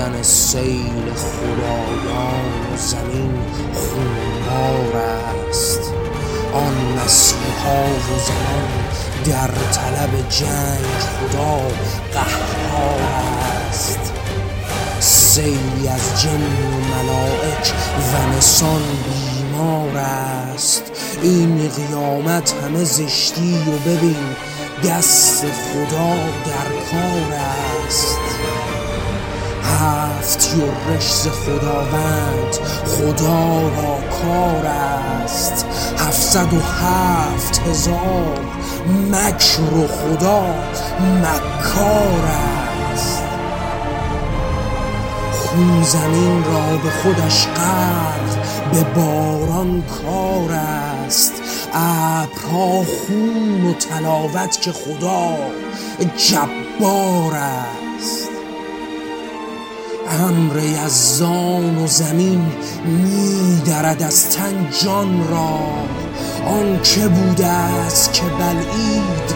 آمدن سیل خدایان و زمین خونبار است. آن مسیحا و زمان در طلب جنگ خدا قهار است. سیلی از جن و ملائک و نسان بیمار است. این قیامت همه زشتی و ببین دست خدا در کار است. هفت یورش ز خداوند خدا را کار است. هفتصد و هفت هزار مکر و خدا مکار است. خون زمین را به خودش غرق به باران کار است. ابرها خون و تلاوت که خدا جبار است. امر یزدان و زمین می درد از تن جان را. آن که بوده است که بلعید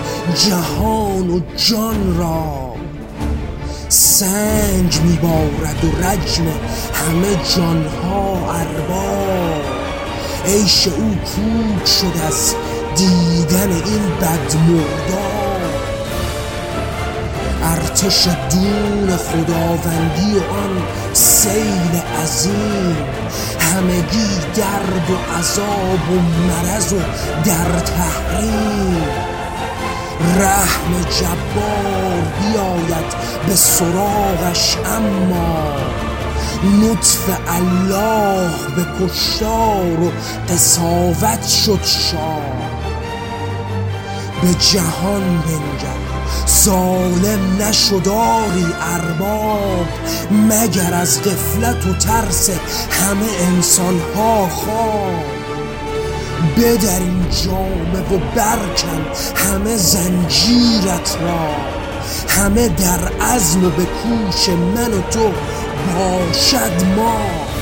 جهان و جان را. سنگ میبارد و رجم همه جانها ارباب. عیش او کوک شد از دیدن این بدمردار. ارتش دون خداوندی و آن سیل عظیم. همگی درد و عذاب و مرض و در تحریم. رحم جبار بیاید به سراغش اما نطف الله به کشتار و قصاوت شد شاه. به جهان بنگر. ظالم نشداری ارباب مگر از غفلت و ترس همه انسان ها خواب. بدر این جامه و برکن همه زنجیرت را. همه در عزم و به کوش من و تو باشد ما.